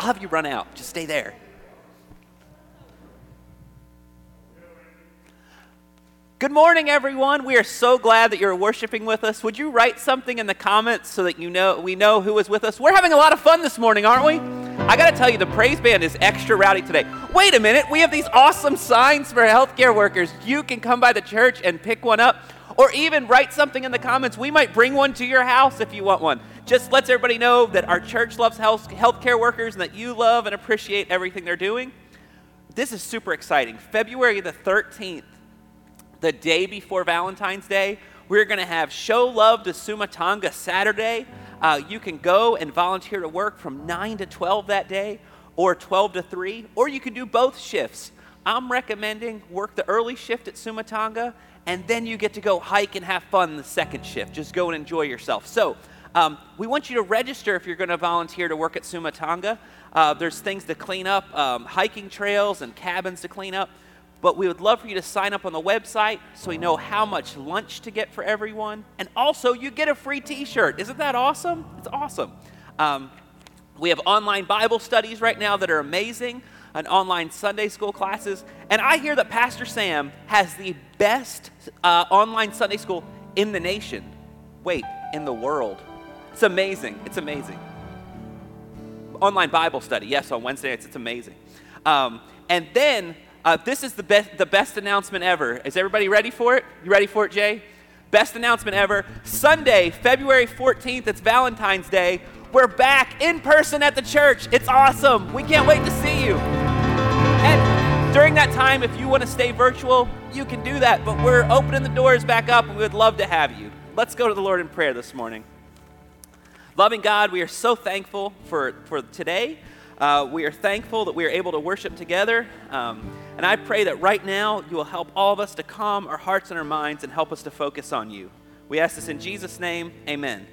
I'll have you run out. Just stay there. Good morning, everyone. We are so glad that you're worshiping with us. Would you write something in the comments so that you know we know who is with us? We're having a lot of fun this morning, aren't we? I got to tell you, the praise band is extra rowdy today. Wait a minute, we have these awesome signs for healthcare workers. You can come by the church and pick one up, or even write something in the comments. We might bring one to your house if you want one. Just lets everybody know that our church loves health healthcare workers and that you love and appreciate everything they're doing. This is super exciting. February the 13th the day before Valentine's Day. We're going to have Show Love to Sumatanga Saturday. Uh, you can go and volunteer to work from 9 to 12 that day, or 12 to 3, or you can do both shifts. I'm recommending work the early shift at Sumatanga, and then you get to go hike and have fun the second shift. Just go and enjoy yourself. So, um, we want you to register if you're going to volunteer to work at Sumatanga. Uh, there's things to clean up, um, hiking trails and cabins to clean up. But we would love for you to sign up on the website so we know how much lunch to get for everyone. And also, you get a free t shirt. Isn't that awesome? It's awesome. Um, we have online Bible studies right now that are amazing, and online Sunday school classes. And I hear that Pastor Sam has the best uh, online Sunday school in the nation. Wait, in the world. It's amazing. It's amazing. Online Bible study, yes, on Wednesday nights. It's amazing. Um, and then uh, this is the best, the best announcement ever. Is everybody ready for it? You ready for it, Jay? Best announcement ever. Sunday, February 14th, it's Valentine's Day. We're back in person at the church. It's awesome. We can't wait to see you. And during that time, if you want to stay virtual, you can do that. But we're opening the doors back up and we would love to have you. Let's go to the Lord in prayer this morning. Loving God, we are so thankful for, for today. Uh, we are thankful that we are able to worship together. Um, and I pray that right now you will help all of us to calm our hearts and our minds and help us to focus on you. We ask this in Jesus' name. Amen.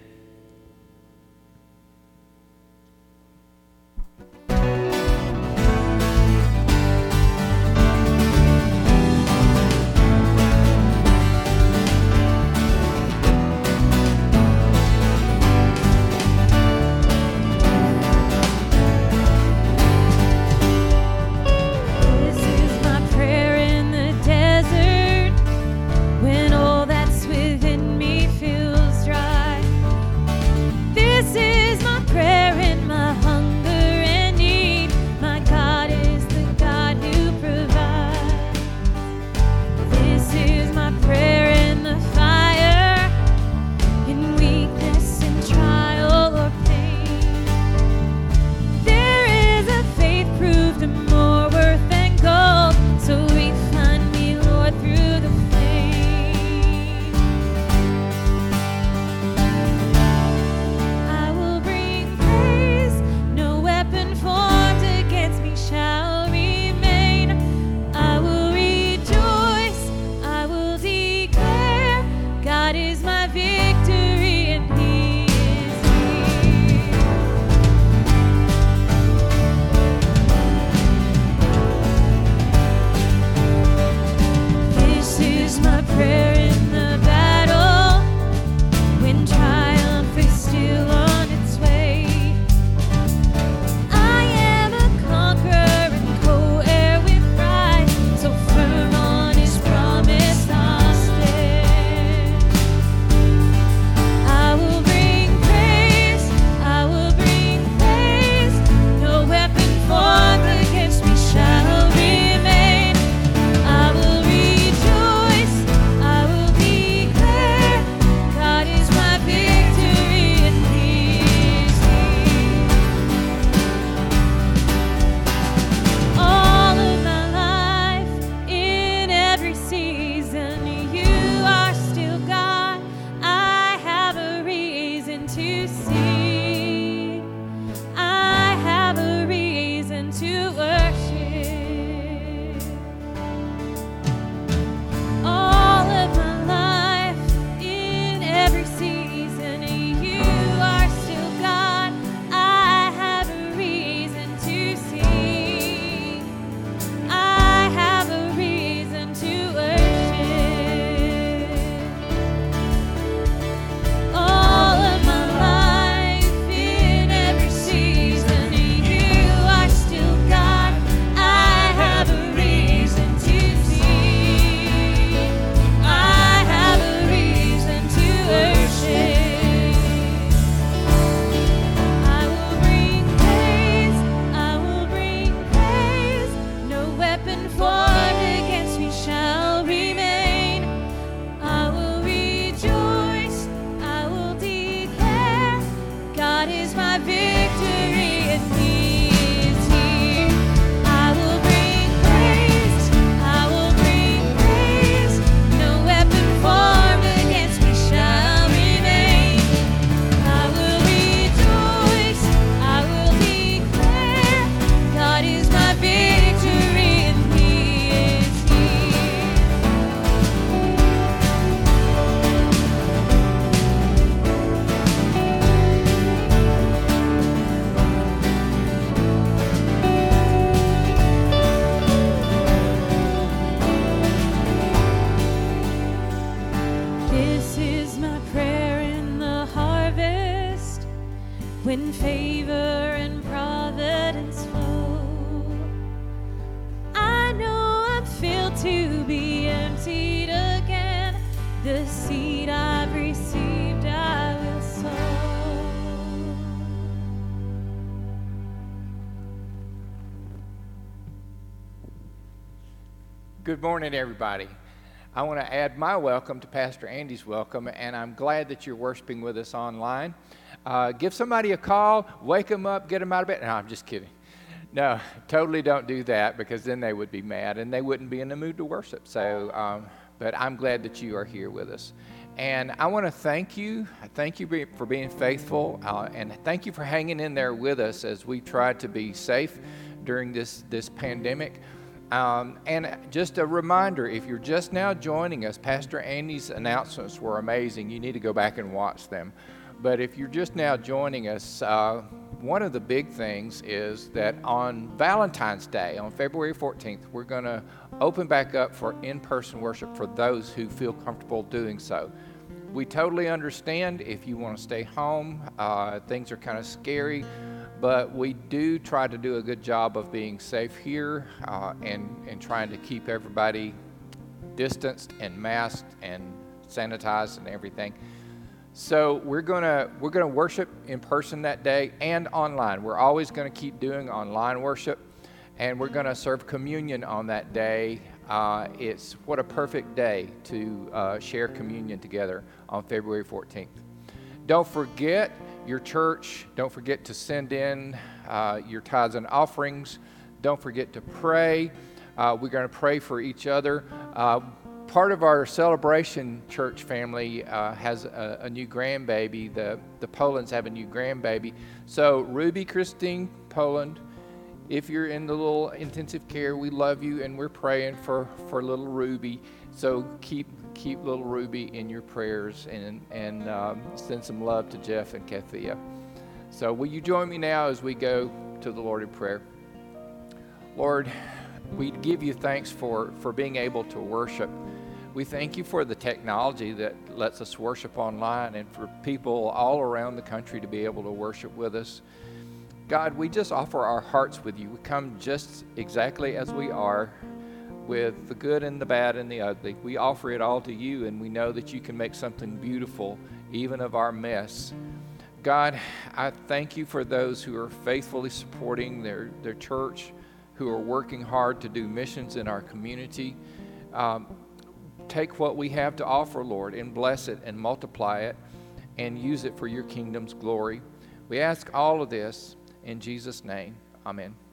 Good morning, everybody. I want to add my welcome to Pastor Andy's welcome, and I'm glad that you're worshiping with us online. Uh, give somebody a call, wake them up, get them out of bed. No, I'm just kidding. No, totally don't do that because then they would be mad and they wouldn't be in the mood to worship. So, um, but I'm glad that you are here with us. And I want to thank you. Thank you for being faithful, uh, and thank you for hanging in there with us as we try to be safe during this, this pandemic. Um, and just a reminder if you're just now joining us, Pastor Andy's announcements were amazing. You need to go back and watch them. But if you're just now joining us, uh, one of the big things is that on Valentine's Day, on February 14th, we're going to open back up for in person worship for those who feel comfortable doing so. We totally understand if you want to stay home, uh, things are kind of scary but we do try to do a good job of being safe here uh, and, and trying to keep everybody distanced and masked and sanitized and everything. So we're gonna we're gonna worship in person that day and online. We're always gonna keep doing online worship, and we're gonna serve communion on that day. Uh, it's what a perfect day to uh, share communion together on February 14th. Don't forget your church. Don't forget to send in uh, your tithes and offerings. Don't forget to pray. Uh, we're going to pray for each other. Uh, part of our celebration church family uh, has a, a, new grandbaby. The, the Polands have a new grandbaby. So, Ruby Christine Poland, if you're in the little intensive care, we love you and we're praying for, for little Ruby. So, keep keep little Ruby in your prayers and, and um, send some love to Jeff and Kathia. So, will you join me now as we go to the Lord in prayer? Lord, we give you thanks for, for being able to worship. We thank you for the technology that lets us worship online and for people all around the country to be able to worship with us. God, we just offer our hearts with you. We come just exactly as we are with the good and the bad and the ugly. We offer it all to you, and we know that you can make something beautiful even of our mess. God, I thank you for those who are faithfully supporting their, their church, who are working hard to do missions in our community. Um, take what we have to offer, Lord, and bless it and multiply it and use it for your kingdom's glory. We ask all of this in Jesus' name. Amen.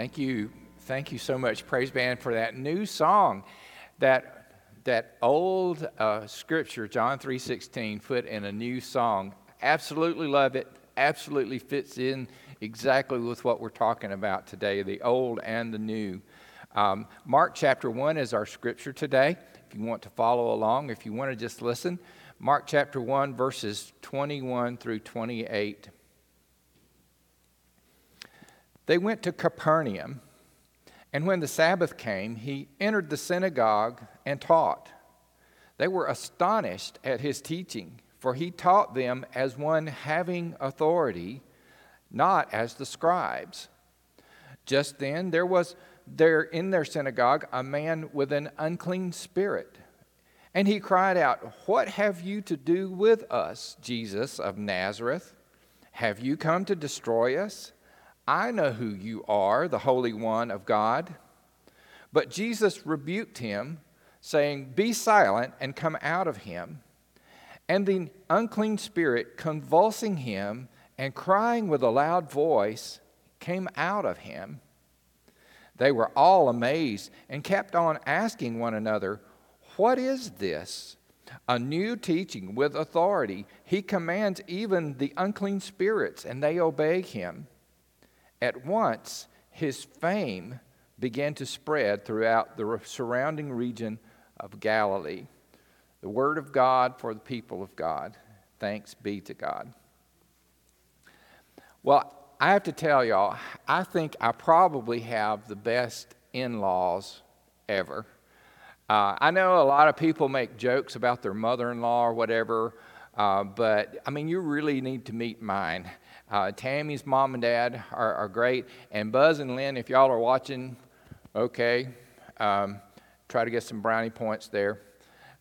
Thank you. Thank you so much, Praise Band, for that new song. That, that old uh, scripture, John 3.16, put in a new song. Absolutely love it. Absolutely fits in exactly with what we're talking about today, the old and the new. Um, Mark chapter 1 is our scripture today. If you want to follow along, if you want to just listen, Mark chapter 1, verses 21 through 28. They went to Capernaum, and when the Sabbath came, he entered the synagogue and taught. They were astonished at his teaching, for he taught them as one having authority, not as the scribes. Just then there was there in their synagogue a man with an unclean spirit. And he cried out, What have you to do with us, Jesus of Nazareth? Have you come to destroy us? I know who you are, the Holy One of God. But Jesus rebuked him, saying, Be silent and come out of him. And the unclean spirit, convulsing him and crying with a loud voice, came out of him. They were all amazed and kept on asking one another, What is this? A new teaching with authority. He commands even the unclean spirits, and they obey him. At once, his fame began to spread throughout the surrounding region of Galilee. The word of God for the people of God. Thanks be to God. Well, I have to tell y'all, I think I probably have the best in laws ever. Uh, I know a lot of people make jokes about their mother in law or whatever, uh, but I mean, you really need to meet mine. Uh, Tammy's mom and dad are, are, great. And Buzz and Lynn, if y'all are watching, okay, um, try to get some brownie points there.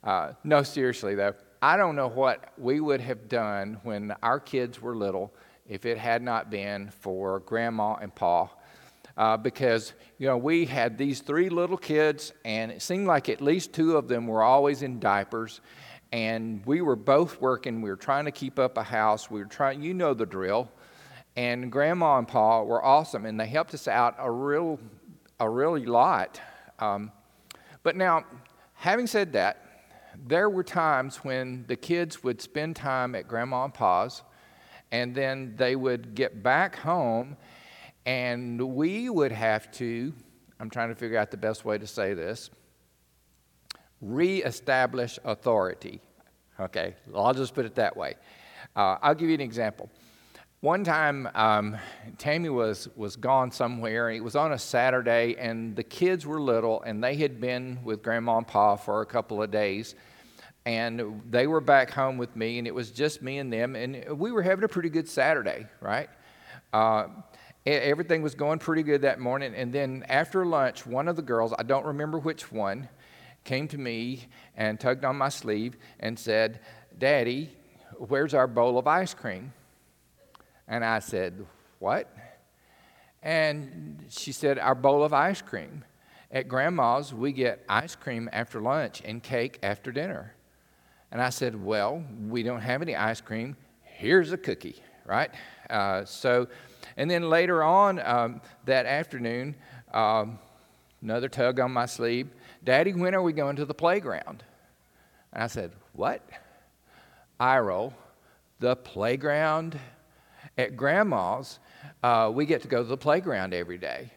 Uh, no, seriously, though, I don't know what we would have done when our kids were little if it had not been for Grandma and Pa. Uh, because, you know, we had these three little kids, and it seemed like at least two of them were always in diapers and we were both working. We were trying to keep up a house. We were trying, you know the drill. And Grandma and Pa were awesome, and they helped us out a real, a really lot. Um, but now, having said that, there were times when the kids would spend time at Grandma and Pa's, and then they would get back home, and we would have to, I'm trying to figure out the best way to say this, reestablish authority. Okay, I'll just put it that way. Uh, I'll give you an example. One time, um, Tammy was, was gone somewhere. It was on a Saturday, and the kids were little, and they had been with Grandma and Pa for a couple of days. and they were back home with me, and it was just me and them, and we were having a pretty good Saturday, right? Uh, everything was going pretty good that morning, and then after lunch, one of the girls, I don't remember which one, came to me and tugged on my sleeve and said, Daddy, where's our bowl of ice cream? And I said, What? And she said, Our bowl of ice cream. At grandma's, we get ice cream after lunch and cake after dinner. And I said, Well, we don't have any ice cream. Here's a cookie, right? Uh, so, and then later on um, that afternoon, um, another tug on my sleeve. Daddy, when are we going to the playground? And I said, What? I roll. The playground at grandma's, uh, we get to go to the playground every day.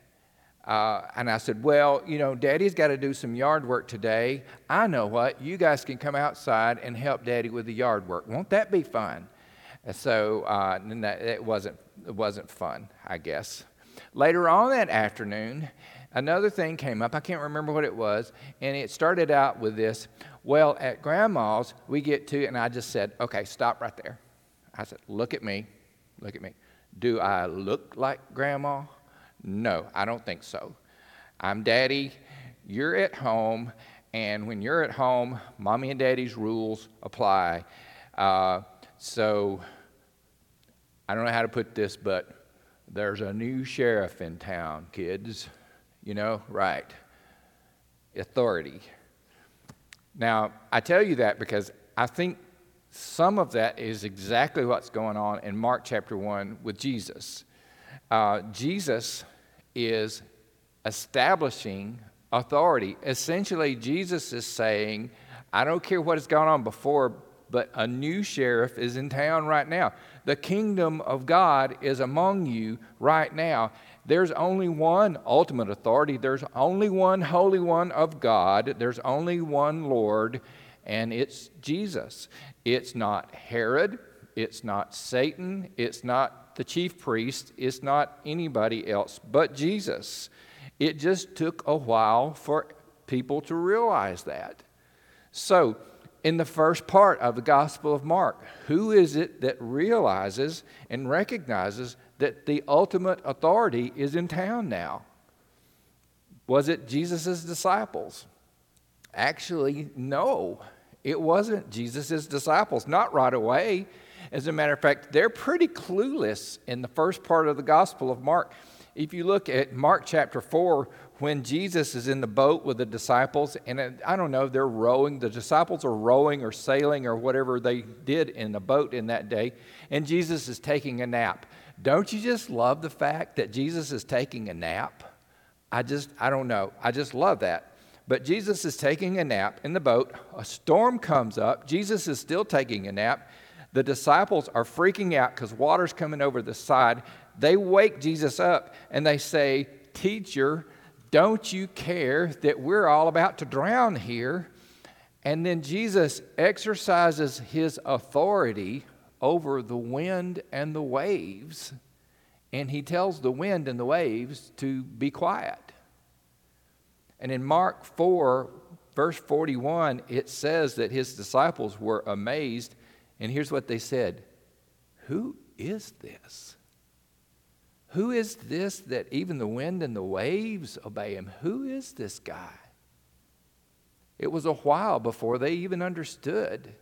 Uh, and I said, Well, you know, Daddy's got to do some yard work today. I know what. You guys can come outside and help Daddy with the yard work. Won't that be fun? And so uh, that, it, wasn't, it wasn't fun, I guess. Later on that afternoon, another thing came up. I can't remember what it was. And it started out with this Well, at grandma's, we get to, and I just said, Okay, stop right there. I said, Look at me. Look at me. Do I look like grandma? No, I don't think so. I'm daddy, you're at home, and when you're at home, mommy and daddy's rules apply. Uh, so I don't know how to put this, but there's a new sheriff in town, kids. You know, right. Authority. Now, I tell you that because I think some of that is exactly what's going on in Mark chapter 1 with Jesus. Uh, Jesus is establishing authority. Essentially, Jesus is saying, I don't care what has gone on before, but a new sheriff is in town right now. The kingdom of God is among you right now. There's only one ultimate authority, there's only one Holy One of God, there's only one Lord, and it's Jesus. It's not Herod, it's not Satan, it's not the chief priest, it's not anybody else but Jesus. It just took a while for people to realize that. So, in the first part of the Gospel of Mark, who is it that realizes and recognizes that the ultimate authority is in town now? Was it Jesus' disciples? Actually, no, it wasn't Jesus' disciples. Not right away. As a matter of fact, they're pretty clueless in the first part of the Gospel of Mark. If you look at Mark chapter 4, when Jesus is in the boat with the disciples, and I don't know, they're rowing, the disciples are rowing or sailing or whatever they did in the boat in that day, and Jesus is taking a nap. Don't you just love the fact that Jesus is taking a nap? I just, I don't know. I just love that. But Jesus is taking a nap in the boat. A storm comes up. Jesus is still taking a nap. The disciples are freaking out because water's coming over the side. They wake Jesus up and they say, Teacher, don't you care that we're all about to drown here? And then Jesus exercises his authority over the wind and the waves, and he tells the wind and the waves to be quiet. And in Mark 4, verse 41, it says that his disciples were amazed and here's what they said Who is this? Who is this that even the wind and the waves obey him? Who is this guy? It was a while before they even understood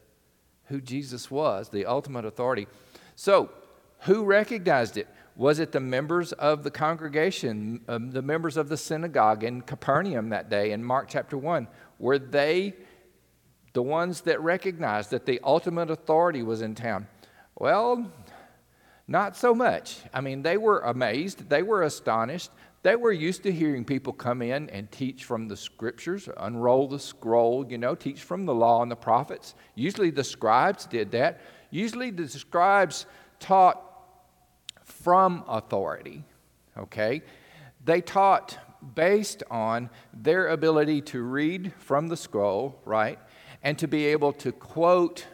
who Jesus was, the ultimate authority. So, who recognized it? Was it the members of the congregation, um, the members of the synagogue in Capernaum that day in Mark chapter 1? Were they the ones that recognized that the ultimate authority was in town. Well, not so much. I mean, they were amazed, they were astonished. They were used to hearing people come in and teach from the scriptures, unroll the scroll, you know, teach from the law and the prophets. Usually the scribes did that. Usually the scribes taught from authority, okay? They taught based on their ability to read from the scroll, right? and to be able to quote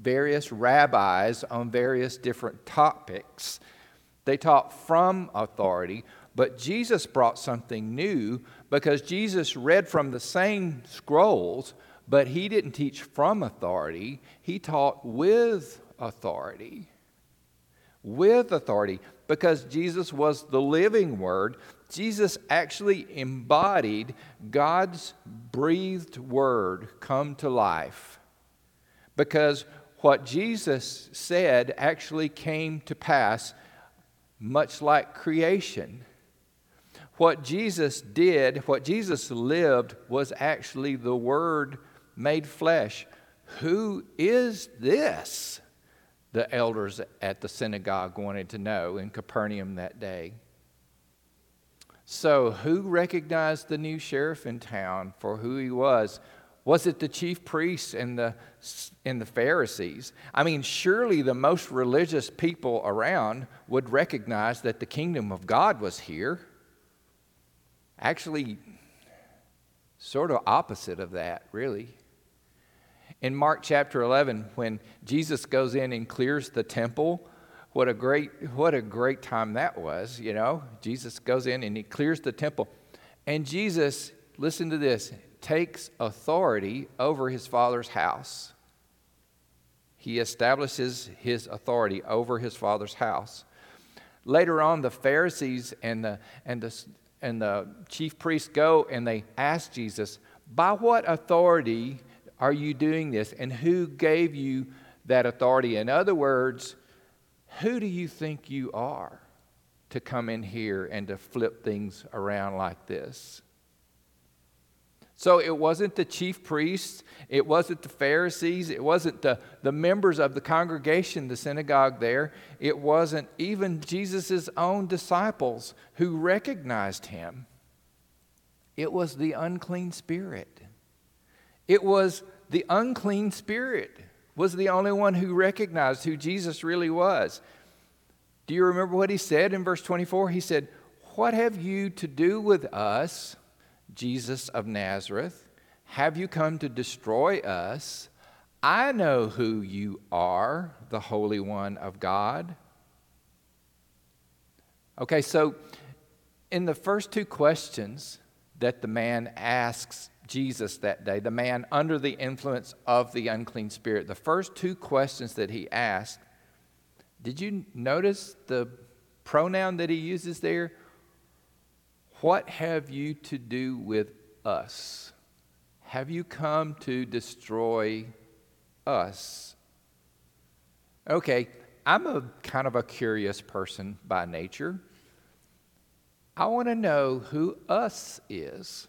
various rabbis on various different topics. They taught from authority, but Jesus brought something new because Jesus read from the same scrolls, but he didn't teach from authority, he taught with authority. With authority, because Jesus was the living word. Jesus actually embodied God's breathed word come to life. Because what Jesus said actually came to pass, much like creation. What Jesus did, what Jesus lived, was actually the Word made flesh. Who is this? The elders at the synagogue wanted to know in Capernaum that day. So, who recognized the new sheriff in town for who he was? Was it the chief priests and the, and the Pharisees? I mean, surely the most religious people around would recognize that the kingdom of God was here. Actually, sort of opposite of that, really. In Mark chapter 11, when Jesus goes in and clears the temple, what a great, what a great time that was, you know. Jesus goes in and he clears the temple. And Jesus, listen to this, takes authority over his father's house. He establishes his authority over his father's house. Later on, the Pharisees and the, and the, and the chief priests go and they ask Jesus, By what authority are you doing this? And who gave you that authority? In other words, who do you think you are to come in here and to flip things around like this? So it wasn't the chief priests, it wasn't the Pharisees, it wasn't the, the members of the congregation, the synagogue there, it wasn't even Jesus' own disciples who recognized him. It was the unclean spirit. It was the unclean spirit was the only one who recognized who Jesus really was. Do you remember what he said in verse 24? He said, What have you to do with us? Jesus of Nazareth? Have you come to destroy us? I know who you are, the Holy One of God. Okay, so in the first two questions that the man asks Jesus that day, the man under the influence of the unclean spirit, the first two questions that he asked, did you notice the pronoun that he uses there? What have you to do with us? Have you come to destroy us? Okay, I'm a kind of a curious person by nature. I want to know who us is.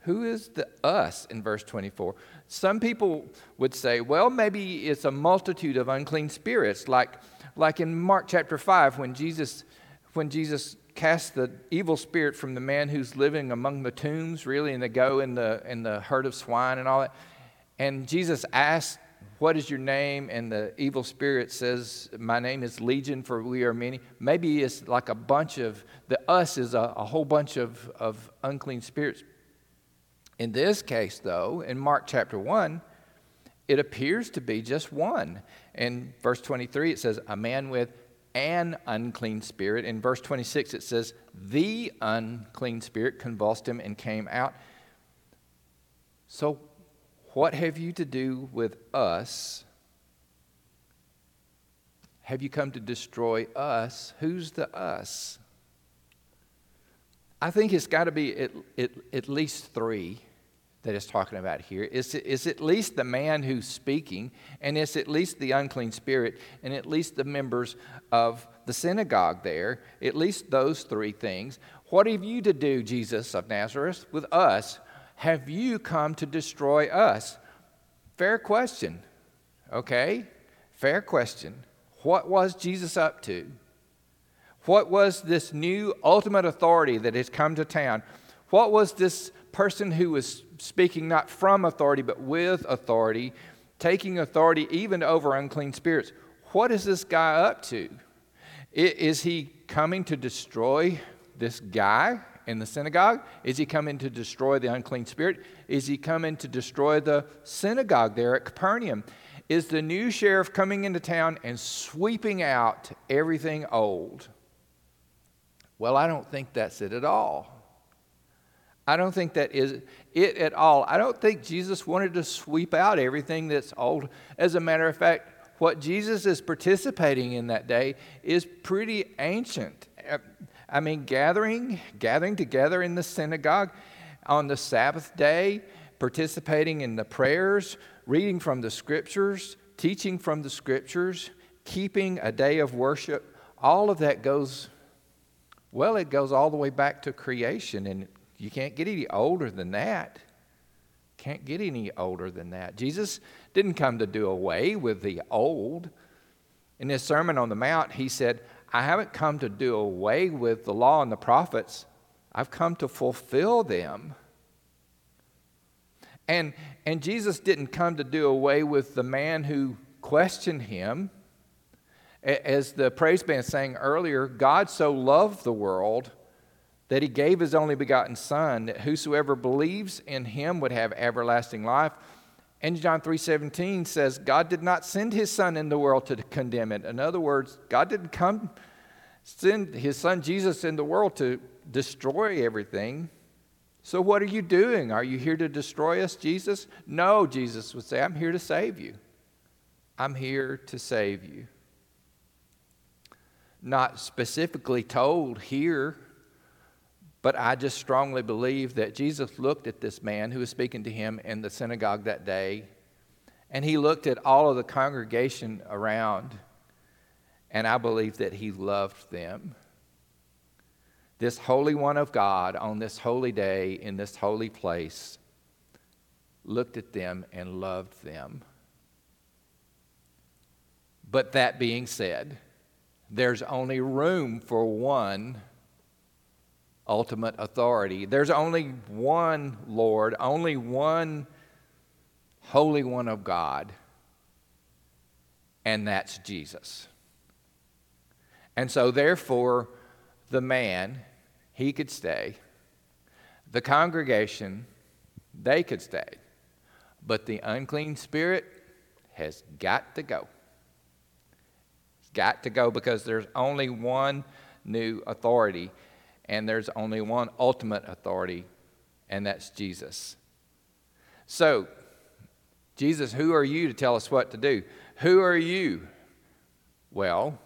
Who is the us in verse 24? Some people would say, well, maybe it's a multitude of unclean spirits, like, like in Mark chapter 5 when Jesus, when Jesus cast the evil spirit from the man who's living among the tombs, really, and they go in the, in the herd of swine and all that. And Jesus asked, What is your name? And the evil spirit says, My name is Legion, for we are many. Maybe it's like a bunch of, the us is a, a whole bunch of, of unclean spirits. In this case, though, in Mark chapter 1, it appears to be just one. In verse 23, it says, A man with an unclean spirit. In verse 26, it says, The unclean spirit convulsed him and came out. So, what have you to do with us? Have you come to destroy us? Who's the us? I think it's got to be at, at, at least three that it's talking about here. It's, it's at least the man who's speaking, and it's at least the unclean spirit, and at least the members of the synagogue there. At least those three things. What have you to do, Jesus of Nazareth, with us? Have you come to destroy us? Fair question. Okay? Fair question. What was Jesus up to? What was this new ultimate authority that has come to town? What was this person who was speaking not from authority, but with authority, taking authority even over unclean spirits. What is this guy up to? Is he coming to destroy this guy in the synagogue? Is he coming to destroy the unclean spirit? Is he coming to destroy the synagogue there at Capernaum? Is the new sheriff coming into town and sweeping out everything old? Well, I don't think that's it at all. I don't think that is it at all. I don't think Jesus wanted to sweep out everything that's old. As a matter of fact, what Jesus is participating in that day is pretty ancient. I mean, gathering, gathering together in the synagogue on the Sabbath day, participating in the prayers, reading from the scriptures, teaching from the scriptures, keeping a day of worship, all of that goes, well, it goes all the way back to creation, and you can't get any older than that. Can't get any older than that. Jesus didn't come to do away with the old. In his Sermon on the Mount, he said, I haven't come to do away with the law and the prophets, I've come to fulfill them. And, and Jesus didn't come to do away with the man who questioned him. As the praise band sang earlier, God so loved the world that he gave his only begotten Son, that whosoever believes in him would have everlasting life. And John 3:17 says, God did not send his son in the world to condemn it. In other words, God didn't come send his son Jesus in the world to destroy everything. So, what are you doing? Are you here to destroy us, Jesus? No, Jesus would say, I'm here to save you. I'm here to save you. Not specifically told here, but I just strongly believe that Jesus looked at this man who was speaking to him in the synagogue that day, and he looked at all of the congregation around, and I believe that he loved them this Holy One of God on this holy day in this holy place looked at them and loved them. But that being said, there's only room for one ultimate authority. There's only one Lord, only one Holy One of God, and that's Jesus. And so, therefore, the man he could stay. The congregation, they could stay. But the unclean spirit has got to go. It's got to go because there's only one new authority, and there's only one ultimate authority, and that's Jesus. So, Jesus, who are you to tell us what to do? Who are you? Well,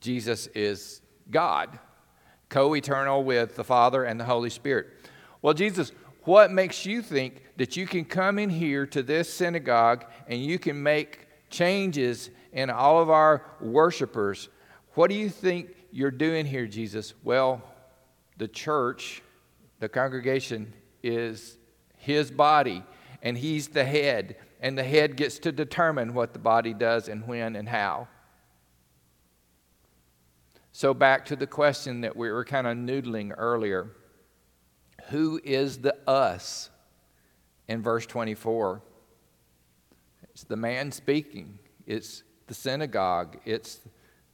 Jesus is God co eternal with the Father and the Holy Spirit. Well, Jesus, what makes you think that you can come in here to this synagogue and you can make changes in all of our worshipers? What do you think you're doing here, Jesus? Well, the church, the congregation, is his body, and he's the head, and the head gets to determine what the body does and when and how. So, back to the question that we were kind of noodling earlier Who is the us in verse 24? It's the man speaking, it's the synagogue, it's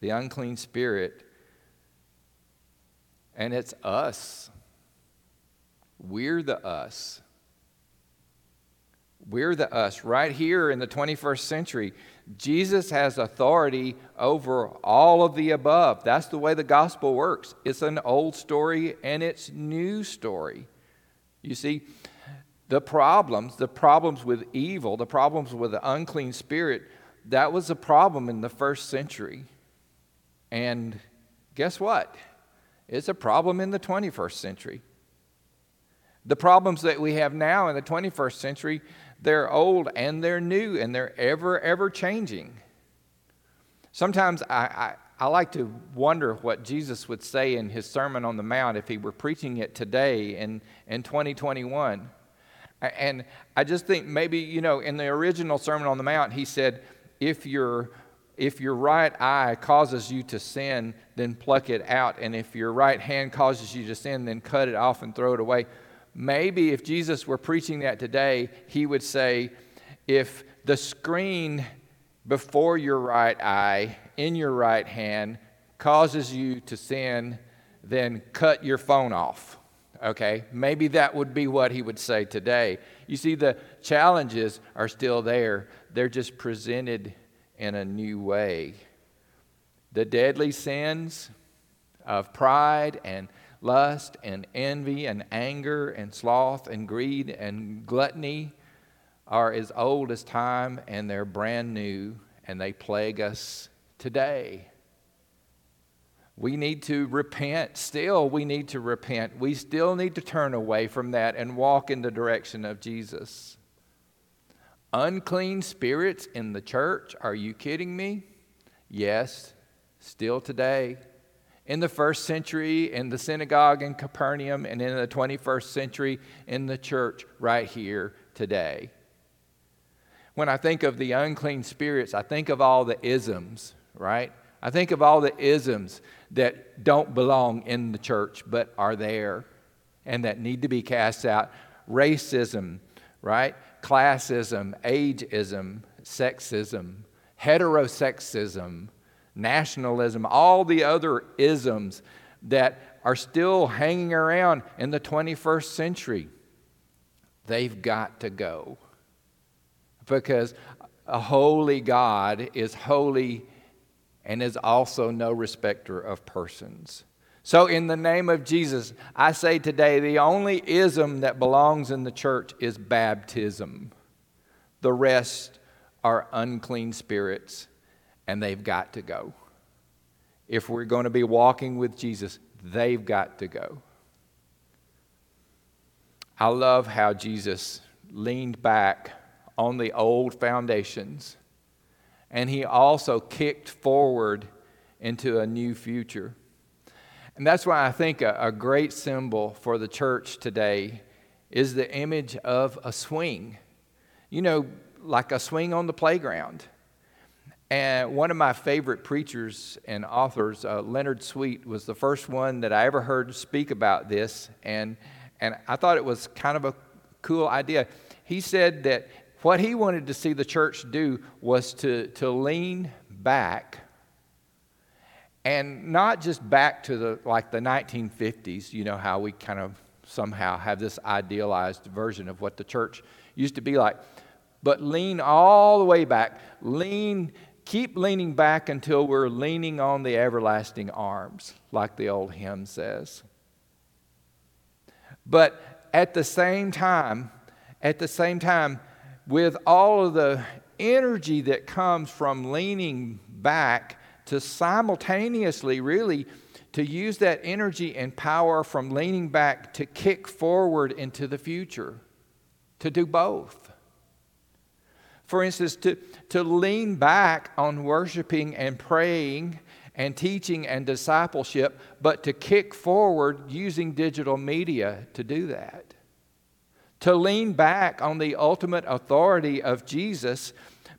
the unclean spirit, and it's us. We're the us. We're the us. Right here in the 21st century, Jesus has authority over all of the above. That's the way the gospel works. It's an old story and it's new story. You see, the problems, the problems with evil, the problems with the unclean spirit, that was a problem in the first century. And guess what? It's a problem in the 21st century. The problems that we have now in the 21st century, they're old and they're new and they're ever, ever changing. Sometimes I, I, I, like to wonder what Jesus would say in his Sermon on the Mount if he were preaching it today in, in 2021. And I just think maybe, you know, in the original Sermon on the Mount, he said, if your, if your right eye causes you to sin, then pluck it out. And if your right hand causes you to sin, then cut it off and throw it away. Maybe if Jesus were preaching that today, he would say, if the screen before your right eye, in your right hand, causes you to sin, then cut your phone off. Okay? Maybe that would be what he would say today. You see, the challenges are still there, they're just presented in a new way. The deadly sins of pride and lust and envy and anger and sloth and greed and gluttony are as old as time and they're brand new and they plague us today. We need to repent. Still, we need to repent. We still need to turn away from that and walk in the direction of Jesus. Unclean spirits in the church? Are you kidding me? Yes, still today. In the first century, in the synagogue in Capernaum, and in the 21st century, in the church right here today. When I think of the unclean spirits, I think of all the isms, right? I think of all the isms that don't belong in the church but are there and that need to be cast out. Racism, right? Classism, ageism, sexism, heterosexism, nationalism, all the other isms that are still hanging around in the 21st century. They've got to go because a holy God is holy and is also no respecter of persons. So, in the name of Jesus, I say today the only ism that belongs in the church is baptism. The rest are unclean spirits, and they've got to go. If we're going to be walking with Jesus, they've got to go. I love how Jesus leaned back on the old foundations and he also kicked forward into a new future. And that's why I think a, a, great symbol for the church today is the image of a swing. You know, like a swing on the playground. And one of my favorite preachers and authors, uh, Leonard Sweet, was the first one that I ever heard speak about this. And, and I thought it was kind of a cool idea. He said that what he wanted to see the church do was to, to lean back and not just back to the like the 1950s you know how we kind of somehow have this idealized version of what the church used to be like but lean all the way back. Lean keep leaning back until we're leaning on the everlasting arms like the old hymn says. But at the same time at the same time with all of the energy that comes from leaning back to simultaneously really to use that energy and power from leaning back to kick forward into the future, to do both. For instance, to, to lean back on worshiping and praying and teaching and discipleship, but to kick forward using digital media to do that to lean back on the ultimate authority of Jesus,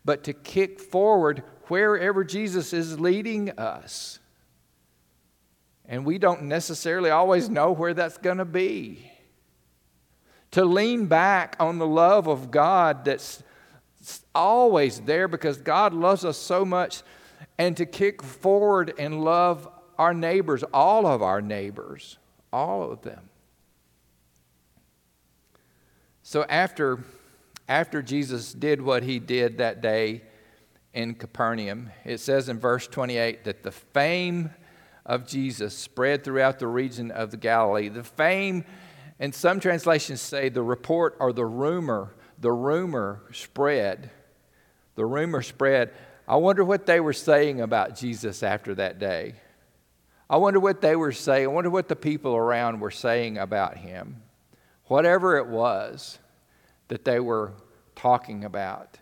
but to kick forward wherever Jesus is leading us. And we don't necessarily always know where that's going to be. To lean back on the love of God that's always there because God loves us so much, and to kick forward and love our neighbors, all of our neighbors, all of them. So after, after Jesus did what he did that day in Capernaum, it says in verse 28 that the fame of Jesus spread throughout the region of the Galilee. The fame, and some translations say the report or the rumor, the rumor spread. The rumor spread. I wonder what they were saying about Jesus after that day. I wonder what they were saying. I wonder what the people around were saying about him. Whatever it was, that they were talking about.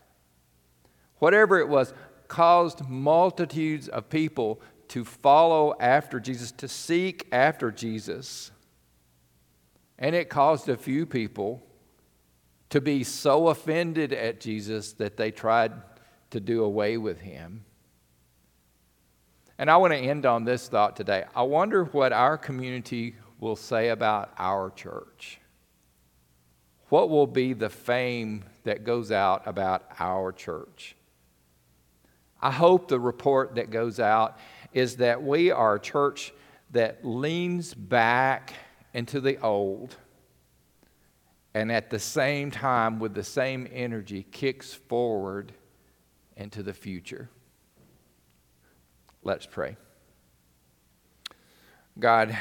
Whatever it was, caused multitudes of people to follow after Jesus, to seek after Jesus. And it caused a few people to be so offended at Jesus that they tried to do away with him. And I want to end on this thought today. I wonder what our community will say about our church. What will be the fame that goes out about our church? I hope the report that goes out is that we are a church that leans back into the old and at the same time, with the same energy, kicks forward into the future. Let's pray. God,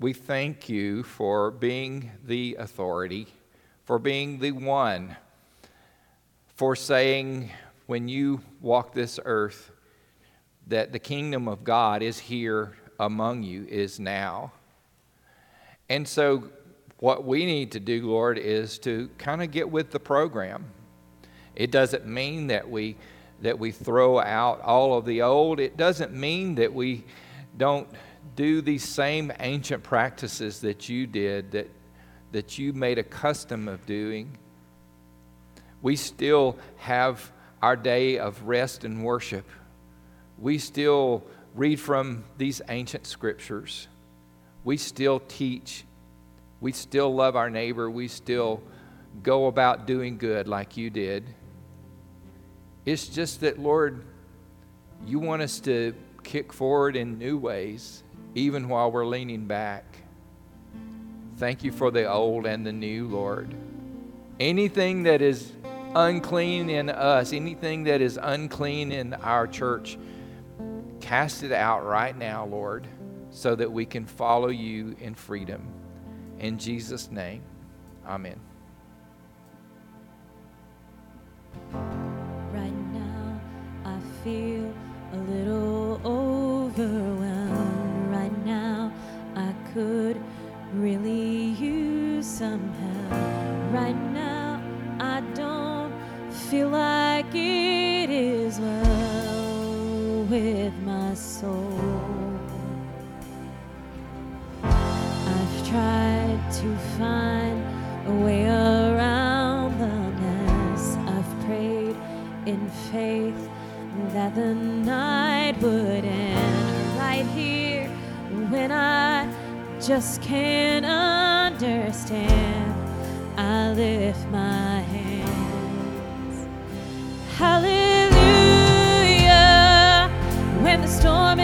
we thank you for being the authority, for being the one, for saying when you walk this earth that the kingdom of God is here among you, is now. And so, what we need to do, Lord, is to kind of get with the program. It doesn't mean that we that we throw out all of the old. It doesn't mean that we don't do these same ancient practices that you did, that, that you made a custom of doing. We still have our day of rest and worship. We still read from these ancient scriptures. We still teach. We still love our neighbor. We still go about doing good like you did. It's just that, Lord, you want us to kick forward in new ways, even while we're leaning back. Thank you for the old and the new, Lord. Anything that is unclean in us, anything that is unclean in our church, cast it out right now, Lord, so that we can follow you in freedom. In Jesus' name, amen. feel a little overwhelmed right now. I could really use some help right now. Feel like it is well with my soul. I've tried to find a way around the mess. I've prayed in faith that the night would end right here when I just can't understand. I lift my. Hallelujah. When the storm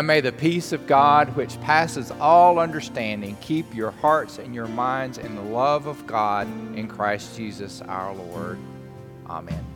now may the peace of God, which passes all understanding, keep your hearts and your minds in the love of God in Christ Jesus our Lord. Amen.